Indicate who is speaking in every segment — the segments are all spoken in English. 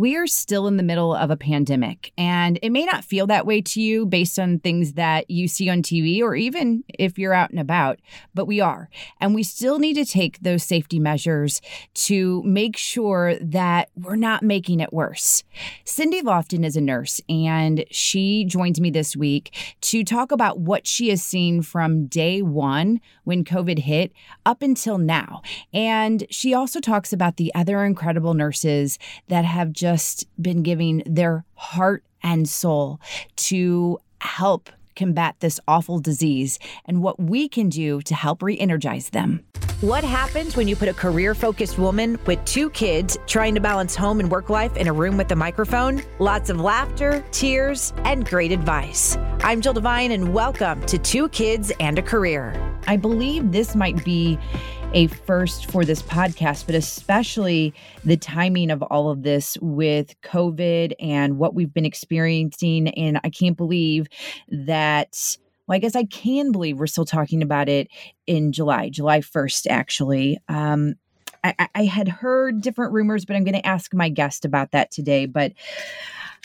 Speaker 1: we are still in the middle of a pandemic, and it may not feel that way to you based on things that you see on TV or even if you're out and about, but we are. And we still need to take those safety measures to make sure that we're not making it worse. Cindy Lefton is a nurse, and she joins me this week to talk about what she has seen from day one when COVID hit up until now. And she also talks about the other incredible nurses that have just been giving their heart and soul to help combat this awful disease and what we can do to help re energize them.
Speaker 2: What happens when you put a career focused woman with two kids trying to balance home and work life in a room with a microphone? Lots of laughter, tears, and great advice. I'm Jill Devine, and welcome to Two Kids and a Career.
Speaker 1: I believe this might be a first for this podcast, but especially the timing of all of this with COVID and what we've been experiencing. And I can't believe that. Well, I guess I can believe we're still talking about it in July, July 1st, actually. Um, I, I had heard different rumors, but I'm going to ask my guest about that today. But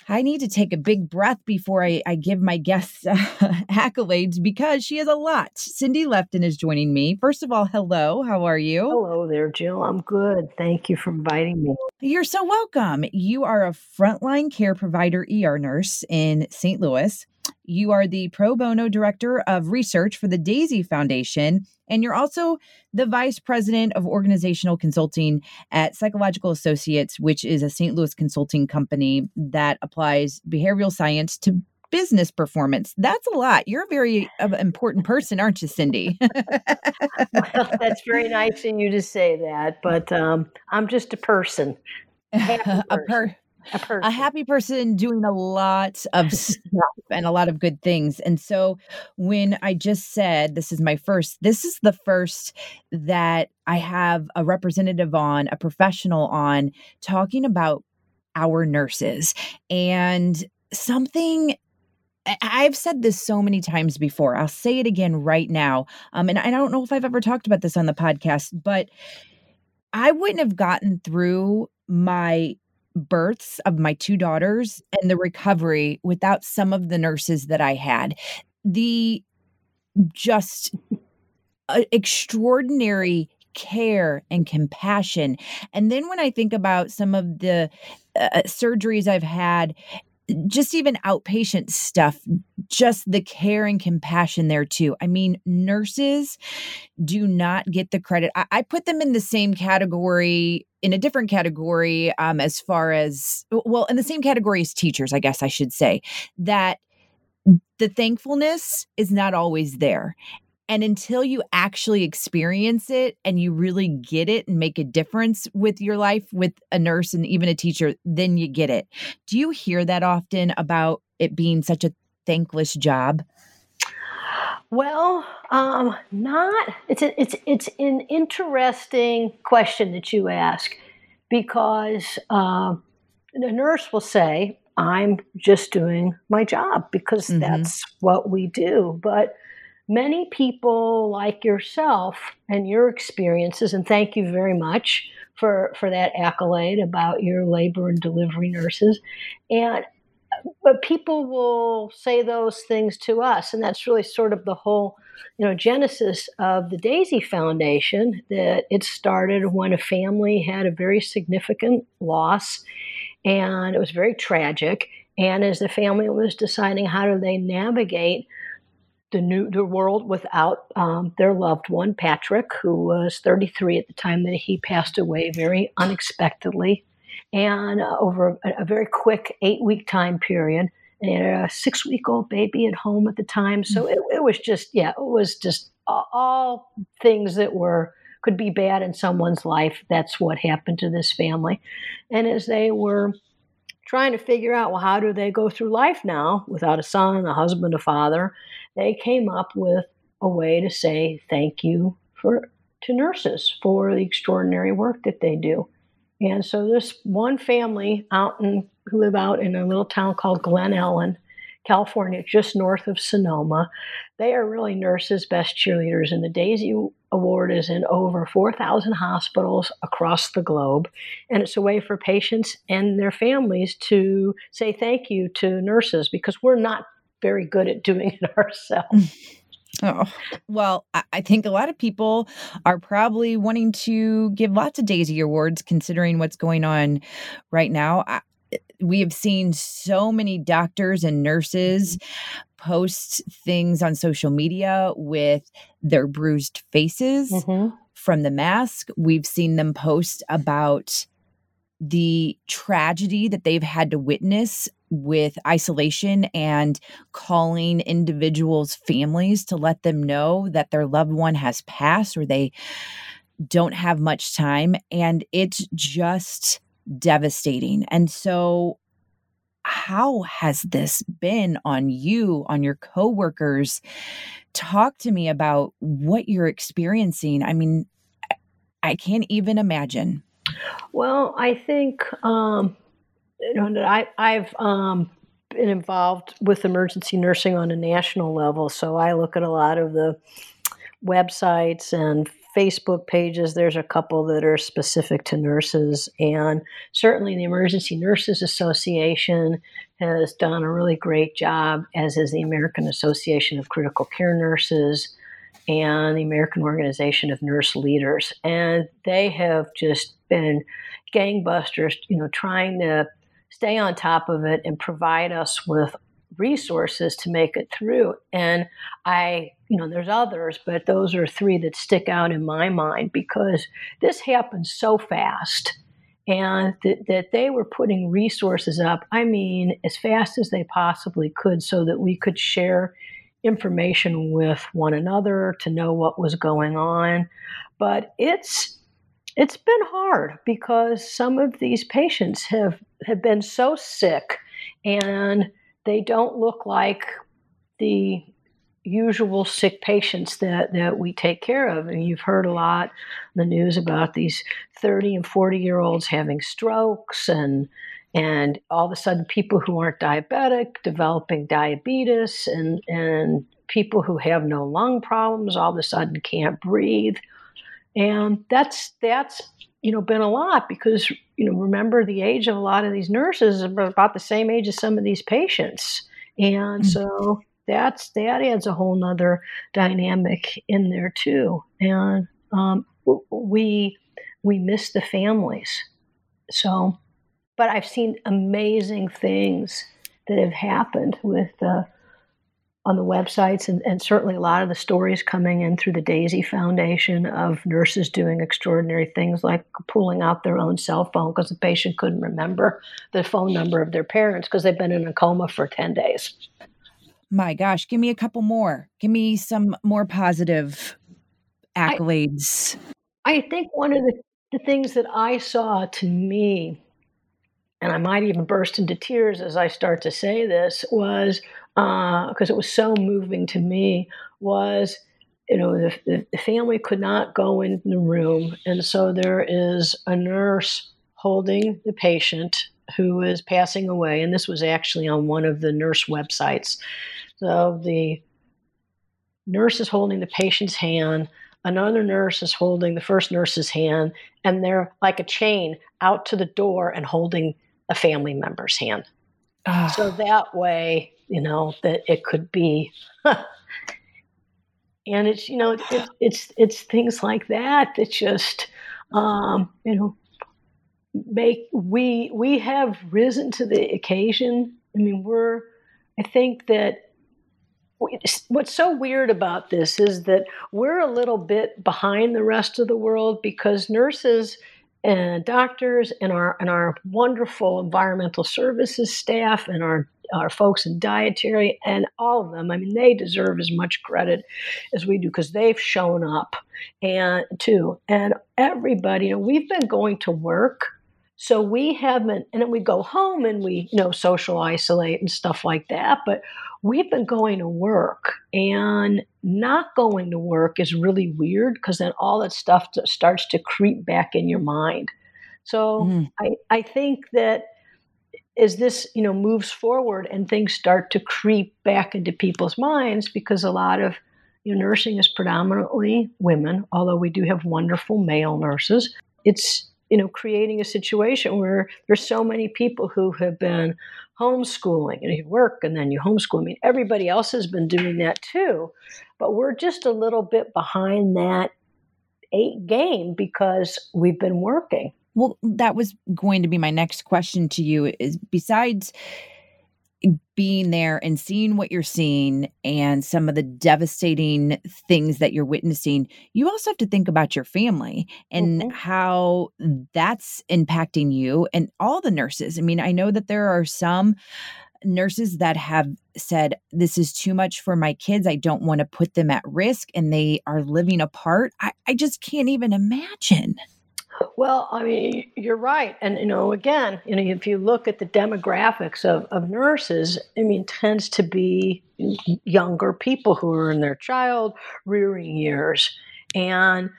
Speaker 1: I need to take a big breath before I, I give my guests uh, accolades because she has a lot. Cindy Lefton is joining me. First of all, hello. How are you?
Speaker 3: Hello there, Jill. I'm good. Thank you for inviting me.
Speaker 1: You're so welcome. You are a frontline care provider ER nurse in St. Louis. You are the pro bono director of research for the Daisy Foundation, and you're also the vice president of organizational consulting at Psychological Associates, which is a St. Louis consulting company that applies behavioral science to business performance. That's a lot. You're a very uh, important person, aren't you, Cindy?
Speaker 3: well, that's very nice of you to say that, but um, I'm just a person.
Speaker 1: A, a per- a, a, happy person doing a lot of stuff and a lot of good things. And so when I just said this is my first, this is the first that I have a representative on, a professional on talking about our nurses and something I've said this so many times before. I'll say it again right now. Um, and I don't know if I've ever talked about this on the podcast, but I wouldn't have gotten through my births of my two daughters and the recovery without some of the nurses that I had. The just uh, extraordinary care and compassion. And then when I think about some of the uh, surgeries I've had just even outpatient stuff, just the care and compassion there too. I mean, nurses do not get the credit. I, I put them in the same category, in a different category, um, as far as well, in the same category as teachers, I guess I should say, that the thankfulness is not always there. And until you actually experience it and you really get it and make a difference with your life with a nurse and even a teacher, then you get it. Do you hear that often about it being such a thankless job?
Speaker 3: Well, um, not. It's a, it's it's an interesting question that you ask because uh, the nurse will say, "I'm just doing my job because mm-hmm. that's what we do," but many people like yourself and your experiences, and thank you very much for, for that accolade about your labor and delivery nurses. And but people will say those things to us, and that's really sort of the whole, you know, genesis of the Daisy Foundation. That it started when a family had a very significant loss, and it was very tragic. And as the family was deciding how do they navigate the new the world without um, their loved one, Patrick, who was 33 at the time that he passed away very unexpectedly, and uh, over a, a, very quick eight week time period. And a six week old baby at home at the time, so mm. it, it was just yeah, it was just all things that were could be bad in someone's life. That's what happened to this family, and as they were trying to figure out well how do they go through life now without a son a husband a father they came up with a way to say thank you for to nurses for the extraordinary work that they do. And so this one family out in who live out in a little town called Glen Ellen, California, just north of Sonoma, they are really nurses' best cheerleaders. And the Daisy award is in over 4,000 hospitals across the globe. And it's a way for patients and their families to say thank you to nurses because we're not very good at doing it ourselves. Mm.
Speaker 1: Oh, well, I think a lot of people are probably wanting to give lots of Daisy Awards considering what's going on right now. I, eh, we have seen so many doctors and nurses mm-hmm. post things on social media with their bruised faces mm-hmm. from the mask. We've seen them post about the tragedy that they've had to witness with isolation and calling individuals' families to let them know that their loved one has passed or they don't have much time. And it's just devastating. And so, how has this been on you, on your coworkers? Talk to me about what you're experiencing. I mean, I can't even imagine.
Speaker 3: Well, I think um, you know I, I've um, been involved with emergency nursing on a national level, so I look at a lot of the websites and Facebook pages. There's a couple that are specific to nurses, and certainly the Emergency Nurses Association has done a really great job, as is the American Association of Critical Care Nurses and the American Organization of Nurse Leaders. And they have just been gangbusters, you know, trying to stay on top of it and provide us with resources to make it through. And I, you know, there's others, but those are three that stick out in my mind because this happened so fast and th- that they were putting resources up, I mean, as fast as they possibly could so that we could share information with one another to know what was going on. But it's it's been hard because some of these patients have, have been so sick and they don't look like the usual sick patients that, that we take care of. And you've heard a lot in the news about these 30 and 40 year olds having strokes and and all of a sudden people who aren't diabetic developing diabetes and and people who have no lung problems all of a sudden can't breathe. And that's that's you know been a lot because you know remember the age of a lot of these nurses is about the same age as some of these patients. And mm-hmm. so that's that adds a whole nother dynamic in there too. And um, we we miss the families. So but i've seen amazing things that have happened with uh, on the websites and, and certainly a lot of the stories coming in through the daisy foundation of nurses doing extraordinary things like pulling out their own cell phone because the patient couldn't remember the phone number of their parents because they've been in a coma for 10 days.
Speaker 1: My gosh give me a couple more. Give me some more positive accolades.
Speaker 3: I, I think one of the, the things that i saw to me and I might even burst into tears as I start to say this, was because uh, it was so moving to me, was you know the, the family could not go in the room, and so there is a nurse holding the patient who is passing away, and this was actually on one of the nurse websites. So the nurse is holding the patient's hand another nurse is holding the first nurse's hand and they're like a chain out to the door and holding a family member's hand. Oh. So that way, you know, that it could be. and it's you know it, it's it's things like that that just um, you know make we we have risen to the occasion. I mean, we're I think that what's so weird about this is that we're a little bit behind the rest of the world because nurses and doctors and our and our wonderful environmental services staff and our our folks in dietary and all of them. I mean they deserve as much credit as we do because they've shown up and too. And everybody you know we've been going to work so we haven't and then we go home and we you know social isolate and stuff like that but we've been going to work and not going to work is really weird because then all that stuff starts to creep back in your mind so mm. I, I think that as this you know moves forward and things start to creep back into people's minds because a lot of you know, nursing is predominantly women, although we do have wonderful male nurses. It's you know creating a situation where there's so many people who have been homeschooling and you work and then you homeschool. I mean, everybody else has been doing that too, but we're just a little bit behind that eight game because we've been working.
Speaker 1: Well, that was going to be my next question to you is besides being there and seeing what you're seeing and some of the devastating things that you're witnessing, you also have to think about your family and mm-hmm. how that's impacting you and all the nurses. I mean, I know that there are some nurses that have said, This is too much for my kids. I don't want to put them at risk, and they are living apart. I, I just can't even imagine.
Speaker 3: Well, I mean, you're right. And, you know, again, you know, if you look at the demographics of, of nurses, I mean, tends to be younger people who are in their child rearing years. And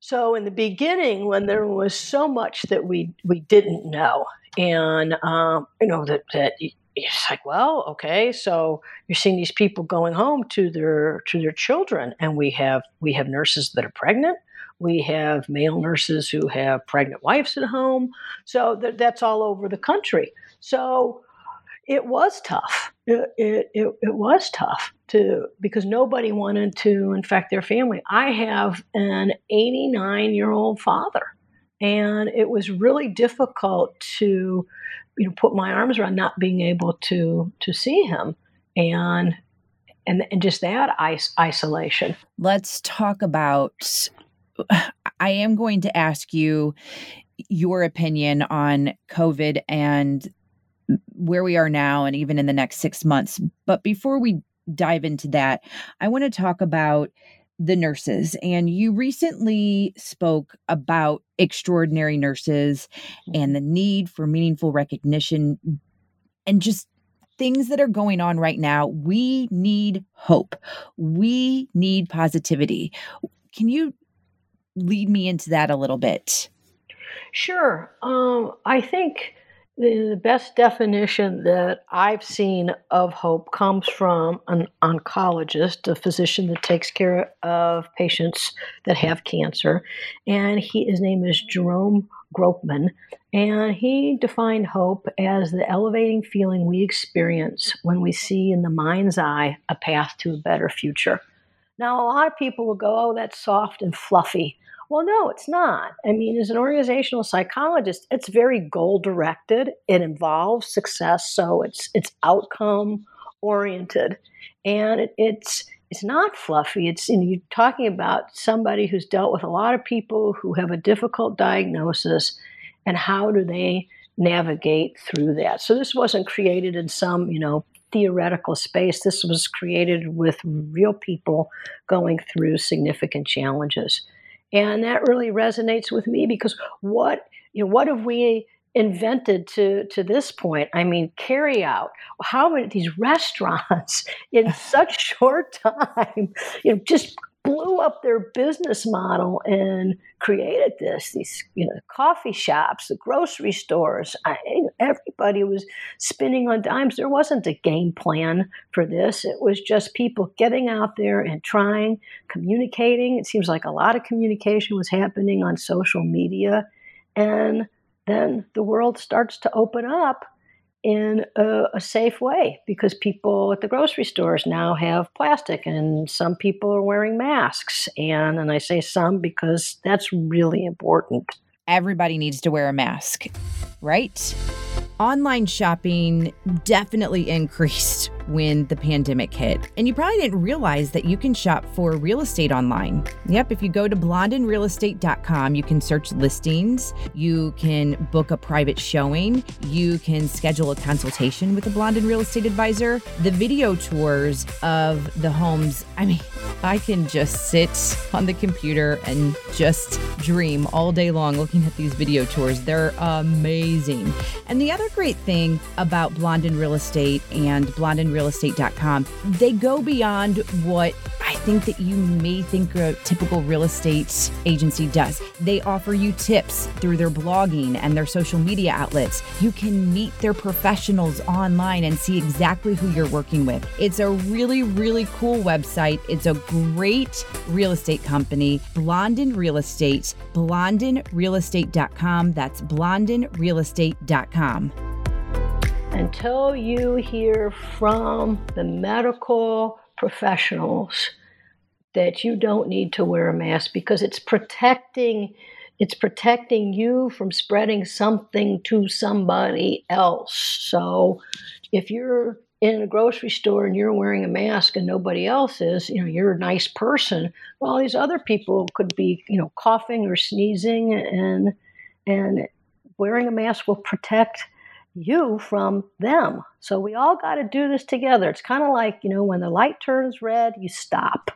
Speaker 3: so in the beginning, when there was so much that we, we didn't know, and, um, you know, that, that it's like, well, okay, so you're seeing these people going home to their to their children, and we have we have nurses that are pregnant, we have male nurses who have pregnant wives at home. So th- that's all over the country. So it was tough. It, it, it, it, was tough to because nobody wanted to infect their family. I have an 89 year old father, and it was really difficult to you know put my arms around not being able to to see him and and, and just that is- isolation.
Speaker 1: Let's talk about I am going to ask you your opinion on COVID and where we are now and even in the next six months. But before we dive into that, I want to talk about the nurses. And you recently spoke about extraordinary nurses and mm-hmm. the need for meaningful recognition and just things that are going on right now. We need hope, we need positivity. Can you lead me into that a little bit?
Speaker 3: Sure. Um, I think the, the best definition that I've seen of hope comes from an oncologist, a physician that takes care of patients that have cancer. And he, his name is Jerome Groopman. And he defined hope as the elevating feeling we experience when we see in the mind's eye a path to a better future. Now, a lot of people will go, oh, that's soft and fluffy. Well, no, it's not. I mean, as an organizational psychologist, it's very goal directed. It involves success, so it's it's outcome oriented, and it, it's it's not fluffy. It's you know, you're talking about somebody who's dealt with a lot of people who have a difficult diagnosis, and how do they navigate through that? So this wasn't created in some you know theoretical space. This was created with real people going through significant challenges. And that really resonates with me because what you know, what have we invented to to this point? I mean, carry out. How many these restaurants in such short time, you know, just blew up their business model and created this these you know coffee shops the grocery stores. I, everybody was spinning on dimes. There wasn't a game plan for this. It was just people getting out there and trying communicating. It seems like a lot of communication was happening on social media. And then the world starts to open up in a, a, safe way because people at the grocery stores now have plastic and some people are wearing masks and and I say some because that's really important.
Speaker 1: Everybody needs to wear a mask, right? Online shopping definitely increased when the pandemic hit. And you probably didn't realize that you can shop for real estate online. Yep, if you go to blondinrealestate.com, you can search listings, you can book a private showing, you can schedule a consultation with a Blondin real estate advisor. The video tours of the homes, I mean, I can just sit on the computer and just dream all day long looking at these video tours. They're amazing. And the other great thing about Blondin Real Estate and Blondin realestate.com, they go beyond what I think that you may think a typical real estate agency does. They offer you tips through their blogging and their social media outlets. You can meet their professionals online and see exactly who you're working with. It's a really, really cool website. It's a great real estate company, Blondin Real Estate, blondinrealestate.com. That's blondinrealestate.com
Speaker 3: until you hear from the medical professionals that you don't need to wear a mask because it's protecting it's protecting you from spreading something to somebody else. So if you're in a grocery store and you're wearing a mask and nobody else is, you know, you're a nice person. Well, these other people could be, you know, coughing or sneezing and and wearing a mask will protect you from them. So we all got to do this together. It's kind of like, you know, when the light turns red, you stop.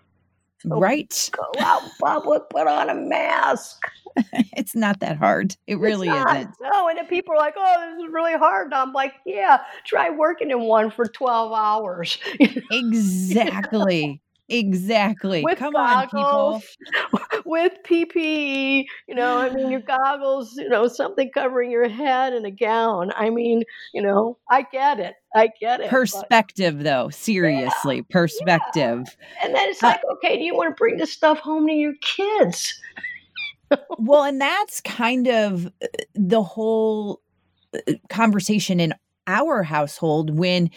Speaker 1: So right.
Speaker 3: Go out public, put on a mask.
Speaker 1: it's not that hard. It really isn't.
Speaker 3: No, and then people are like, oh, this is really hard. And I'm like, yeah, try working in one for 12 hours.
Speaker 1: exactly. Exactly.
Speaker 3: With
Speaker 1: Come
Speaker 3: goggles, on, people. With PPE, you know, I mean, your goggles, you know, something covering your head and a gown. I mean, you know, I get it. I get it.
Speaker 1: Perspective, but, though, seriously, yeah, perspective.
Speaker 3: Yeah. And then it's uh like, uh, okay, do you want to bring this stuff home to your kids?
Speaker 1: well, and that's kind of uh, the whole uh, conversation in our household when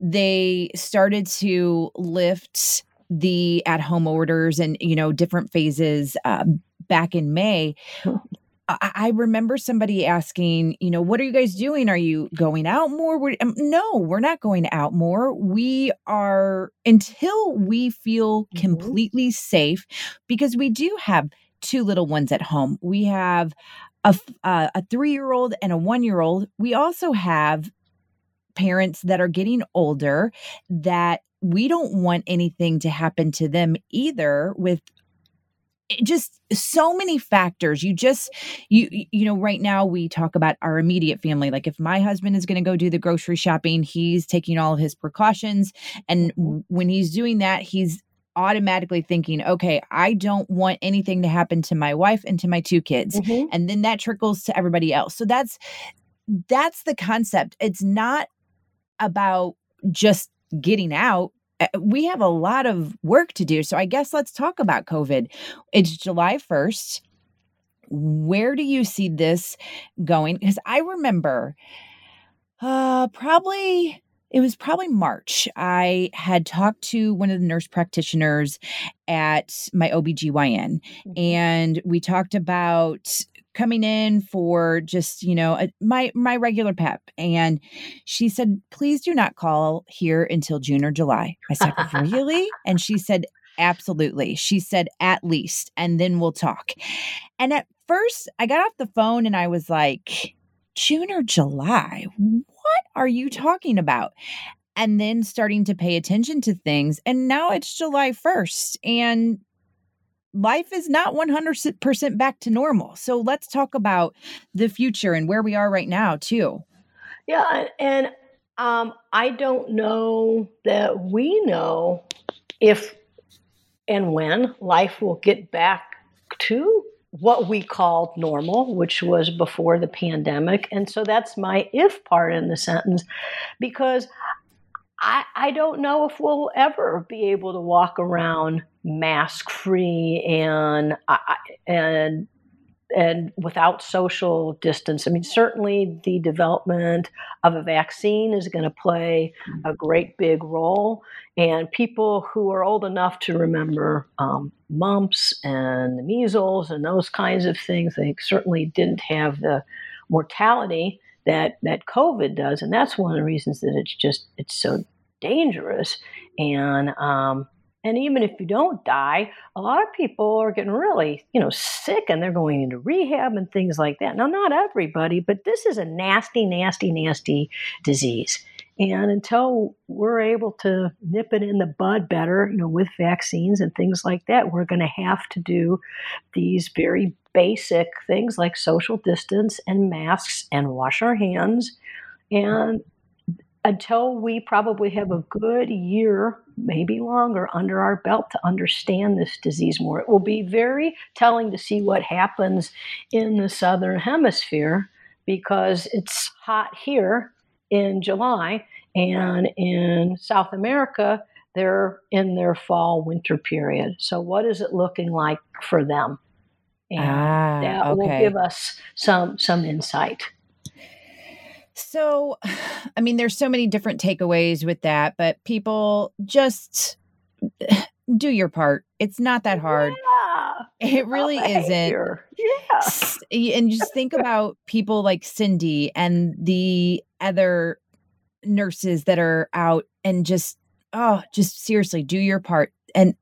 Speaker 1: they started to lift the at home orders and you know different phases uh, back in May. I, I remember somebody asking, you know, what are you guys doing? Are you going out more? We're, um, no, we're not going out more. We are until we feel mm-hmm. completely safe because we do have two little ones at home. We have a, uh, a three year old and a one year old. We also have parents that are getting older that we don't want anything to happen to them either with just so many factors you just you you know right now we talk about our immediate family like if my husband is going to go do the grocery shopping he's taking all of his precautions and mm-hmm. when he's doing that he's automatically thinking okay i don't want anything to happen to my wife and to my two kids mm-hmm. and then that trickles to everybody else so that's that's the concept it's not about just getting out eh, we have a lot of work to do. So I guess let's talk about COVID. It's July 1st. Where do you see this going? Because I remember uh probably it was probably March. I had talked to one of the nurse practitioners at my OBGYN mm-hmm. and we talked about coming in for just you know a, my my regular Pap. And she said please do not call here until june or july. I said really? And she said absolutely. She said at least and then we'll talk. And at first i got off the phone and i was like june or july? What are you talking about? And then starting to pay attention to things and now it's july 1st and life is not 100% back to normal. So let's talk about the future and where we are right now, too.
Speaker 3: Yeah. And um, I don't know that we know if and when life will get back to what we called normal, which was before the pandemic. And so that's my if part in the sentence because I, I don't know if we'll ever be able to walk around mask free and and and without social distance. I mean, certainly the development of a vaccine is going to play a great big role. And people who are old enough to remember um, mumps and the measles and those kinds of things, they certainly didn't have the mortality that that COVID does, and that's one of the reasons that it's just it's so dangerous. And um, and even if you don't die, a lot of people are getting really, you know, sick and they're going into rehab and things like that. Now, not everybody, but this is a nasty, nasty, nasty disease. And until we're able to nip it in the bud better, you know, with vaccines and things like that, we're going to have to do these very basic things like social distance and masks and wash our hands. And until we probably have a good year maybe longer under our belt to understand this disease more. It will be very telling to see what happens in the southern hemisphere because it's hot here in July and in South America they're in their fall winter period. So what is it looking like for them? And ah, that okay. will give us some some insight.
Speaker 1: So, I mean, there's so many different takeaways with that, but people just do your part. It's not that hard. Yeah, it really isn't. Yeah. And just think about people like Cindy and the other nurses that are out and just, oh, just seriously do your part. And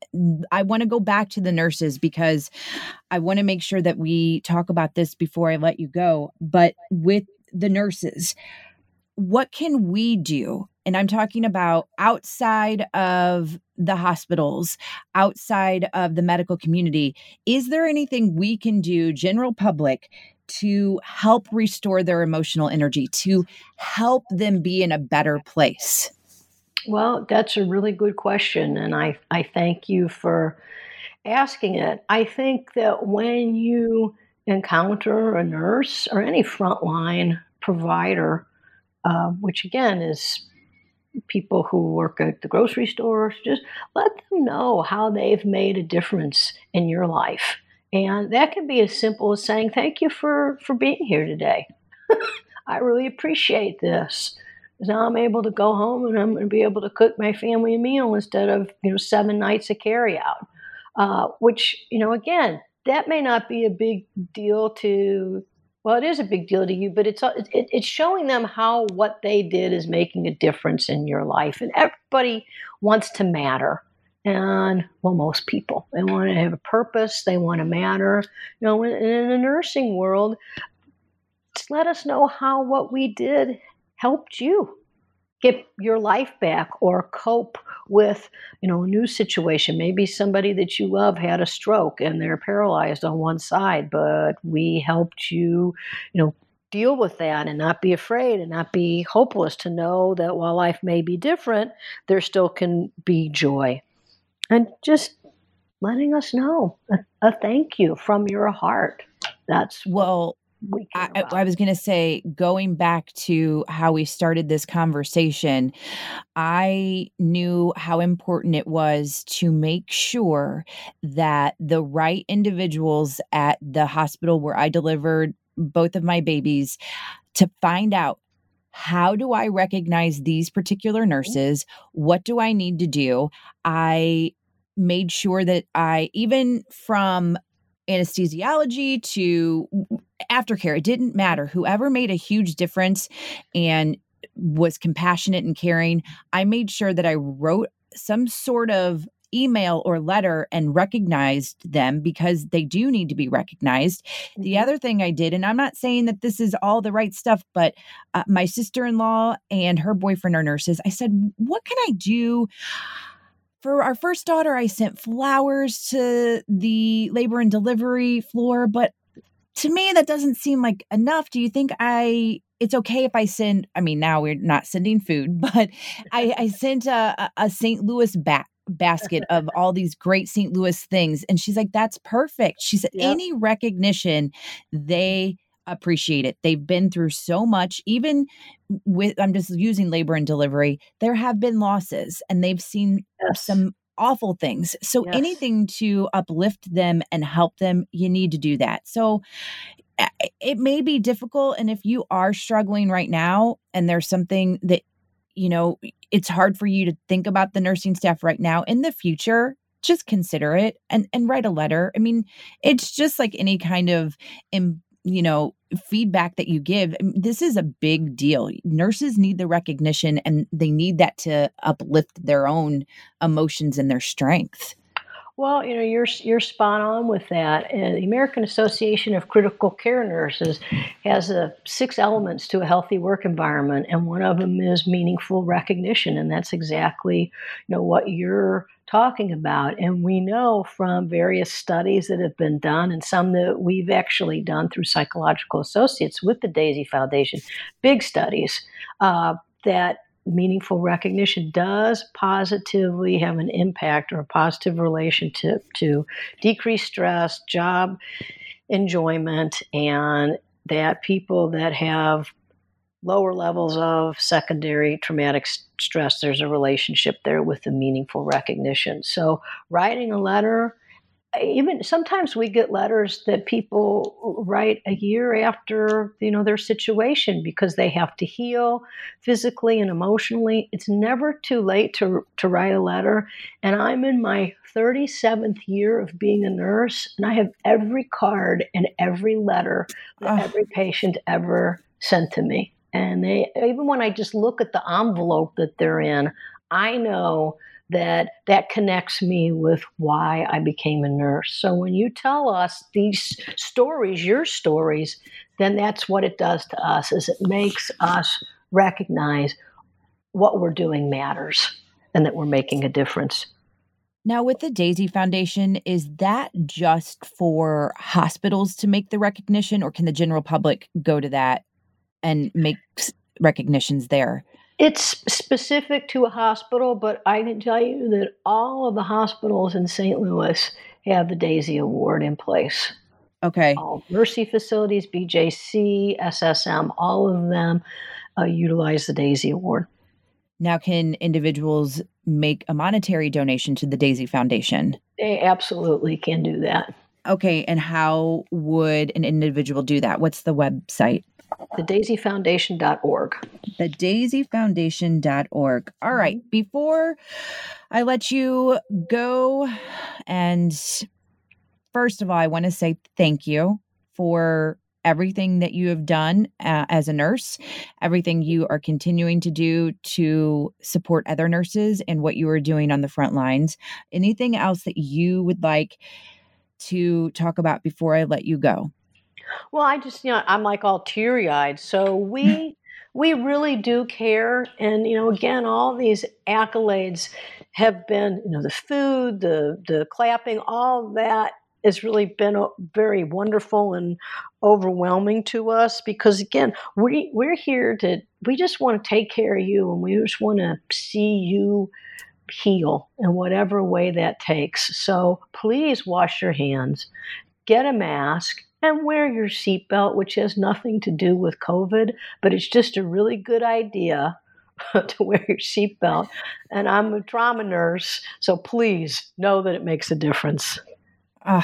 Speaker 1: I want to go back to the nurses because I want to make sure that we talk about this before I let you go. But with the nurses, what can we do? And I'm talking about outside of the hospitals, outside of the medical community. Is there anything we can do, general public, to help restore their emotional energy, to help them be in a better place?
Speaker 3: Well, that's a really good question. And I, I thank you for asking it. I think that when you encounter a nurse or any frontline provider, uh, which again is people who work at the grocery stores, just let them know how they've made a difference in your life. And that can be as simple as saying, Thank you for, for being here today. I really appreciate this. Now I'm able to go home and I'm going to be able to cook my family a meal instead of you know seven nights of carry out. Uh, which you know again that may not be a big deal to well, it is a big deal to you, but it's it, it's showing them how what they did is making a difference in your life, and everybody wants to matter. And well, most people they want to have a purpose, they want to matter. You know, in, in the nursing world, just let us know how what we did helped you get your life back or cope with you know a new situation. Maybe somebody that you love had a stroke and they're paralyzed on one side but we helped you you know deal with that and not be afraid and not be hopeless to know that while life may be different there still can be joy. And just letting us know a, a thank you from your heart. That's
Speaker 1: well I, I, was going to say, going back to how we started this conversation, I knew how important it was to make sure that the right individuals at the hospital where I delivered both of my babies to find out how do I recognize these particular mm-hmm. nurses? What do I need to do? I made sure that I, even from anesthesiology to aftercare, it didn't matter. Whoever made a huge difference and was compassionate and caring, I made sure that I wrote some sort of email or letter and recognized them because they do need to be recognized. Mm-hmm. The other thing I did, and I'm not saying that this is all the right stuff, but uh, my sister in law and her boyfriend are nurses. I said, What can I do? For our first daughter, I sent flowers to the labor and delivery floor, but to me that doesn't seem like enough do you think i it's okay if i send i mean now we're not sending food but i i sent a, a st louis bat basket of all these great st louis things and she's like that's perfect she said yep. any recognition they appreciate it they've been through so much even with i'm just using labor and delivery there have been losses and they've seen yes. some awful things. So yes. anything to uplift them and help them, you need to do that. So it may be difficult and if you are struggling right now and there's something that you know it's hard for you to think about the nursing staff right now in the future just consider it and and write a letter i mean it's just like any kind of you know feedback that you give this is a big deal nurses need the recognition and they need that to uplift their own emotions and their strength
Speaker 3: well, you know, you're you're spot on with that. And the American Association of Critical Care Nurses has uh, six elements to a healthy work environment, and one of them is meaningful recognition, and that's exactly you know what you're talking about. And we know from various studies that have been done, and some that we've actually done through Psychological Associates with the Daisy Foundation, big studies, uh, that meaningful recognition does positively have an impact or a positive relationship to decreased stress, job enjoyment, and that people that have lower levels of secondary traumatic stress, there's a relationship there with the meaningful recognition. So, writing a letter even sometimes we get letters that people write a year after you know their situation because they have to heal physically and emotionally it's never too late to to write a letter and i'm in my 37th year of being a nurse and i have every card and every letter that oh. every patient ever sent to me and they even when i just look at the envelope that they're in i know that that connects me with why I became a nurse. So when you tell us these stories, your stories, then that's what it does to us is it makes us recognize what we're doing matters and that we're making a difference.
Speaker 1: Now, with the Daisy Foundation, is that just for hospitals to make the recognition, or can the general public go to that and make recognitions there?
Speaker 3: It's specific to a hospital, but I can tell you that all of the hospitals in St. Louis have the Daisy Award in place.
Speaker 1: Okay.
Speaker 3: All Mercy facilities, BJC, SSM, all of them uh, utilize the Daisy Award.
Speaker 1: Now, can individuals make a monetary donation to the Daisy Foundation?
Speaker 3: They absolutely can do that.
Speaker 1: Okay. And how would an individual do that? What's the website?
Speaker 3: thedaisyfoundation.org.
Speaker 1: Thedaisyfoundation.org. All right. Mm-hmm. Before I let you go, and first of all, I want to say thank you for everything that you have done uh, as a nurse, everything you are continuing to do to support other nurses, and what you are doing on the front lines. Anything else that you would like to talk about before I let you go?
Speaker 3: Well, I just, you know, I'm like all teary eyed. So we, we really do care. And, you know, again, all these accolades have been, you know, the food, the, the clapping, all that has really been uh, very wonderful and overwhelming to us because again we we're here to we just want to take care of you and we just want to see you heal in whatever way that takes so please wash your hands get a mask and wear your seatbelt, which has nothing to do with COVID, but it's just a really good idea to wear your seatbelt. And I'm a trauma nurse, so please know that it makes a difference.
Speaker 1: Uh,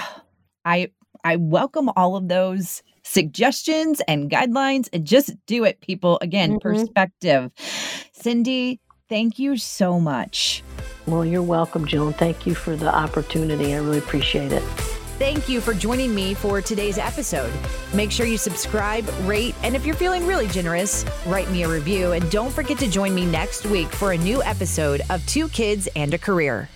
Speaker 1: I I welcome all of those suggestions and guidelines and just do it, people. Again, mm-hmm. perspective. Cindy, thank you so much.
Speaker 3: Well, you're welcome, Jill, and thank you for the opportunity. I really appreciate it.
Speaker 2: Thank you for joining me for today's episode. Make sure you subscribe, rate, and if you're feeling really generous, write me a review. And don't forget to join me next week for a new episode of Two Kids and a Career.